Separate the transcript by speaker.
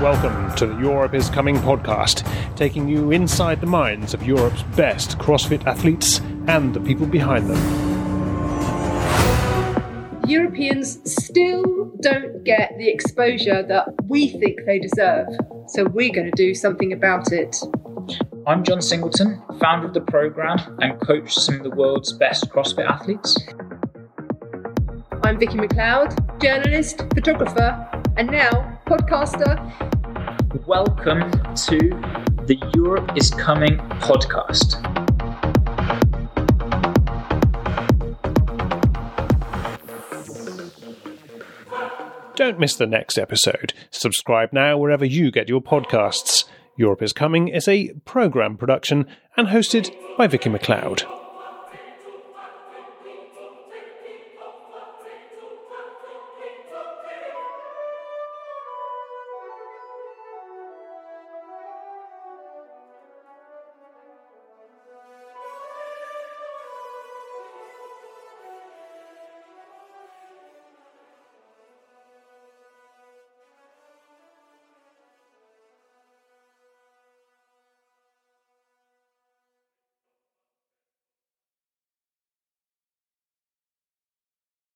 Speaker 1: Welcome to the Europe is Coming podcast, taking you inside the minds of Europe's best CrossFit athletes and the people behind them.
Speaker 2: Europeans still don't get the exposure that we think they deserve, so we're going to do something about it.
Speaker 3: I'm John Singleton, founder of the Progrm and coach some of the world's best CrossFit athletes.
Speaker 2: I'm Vicki McLeod, journalist, photographer, and now podcaster.
Speaker 3: Welcome to the Europe is Coming podcast.
Speaker 1: Don't miss the next episode. Subscribe now wherever you get your podcasts. Europe is Coming is a Progrm production and hosted by Vicki McLeod.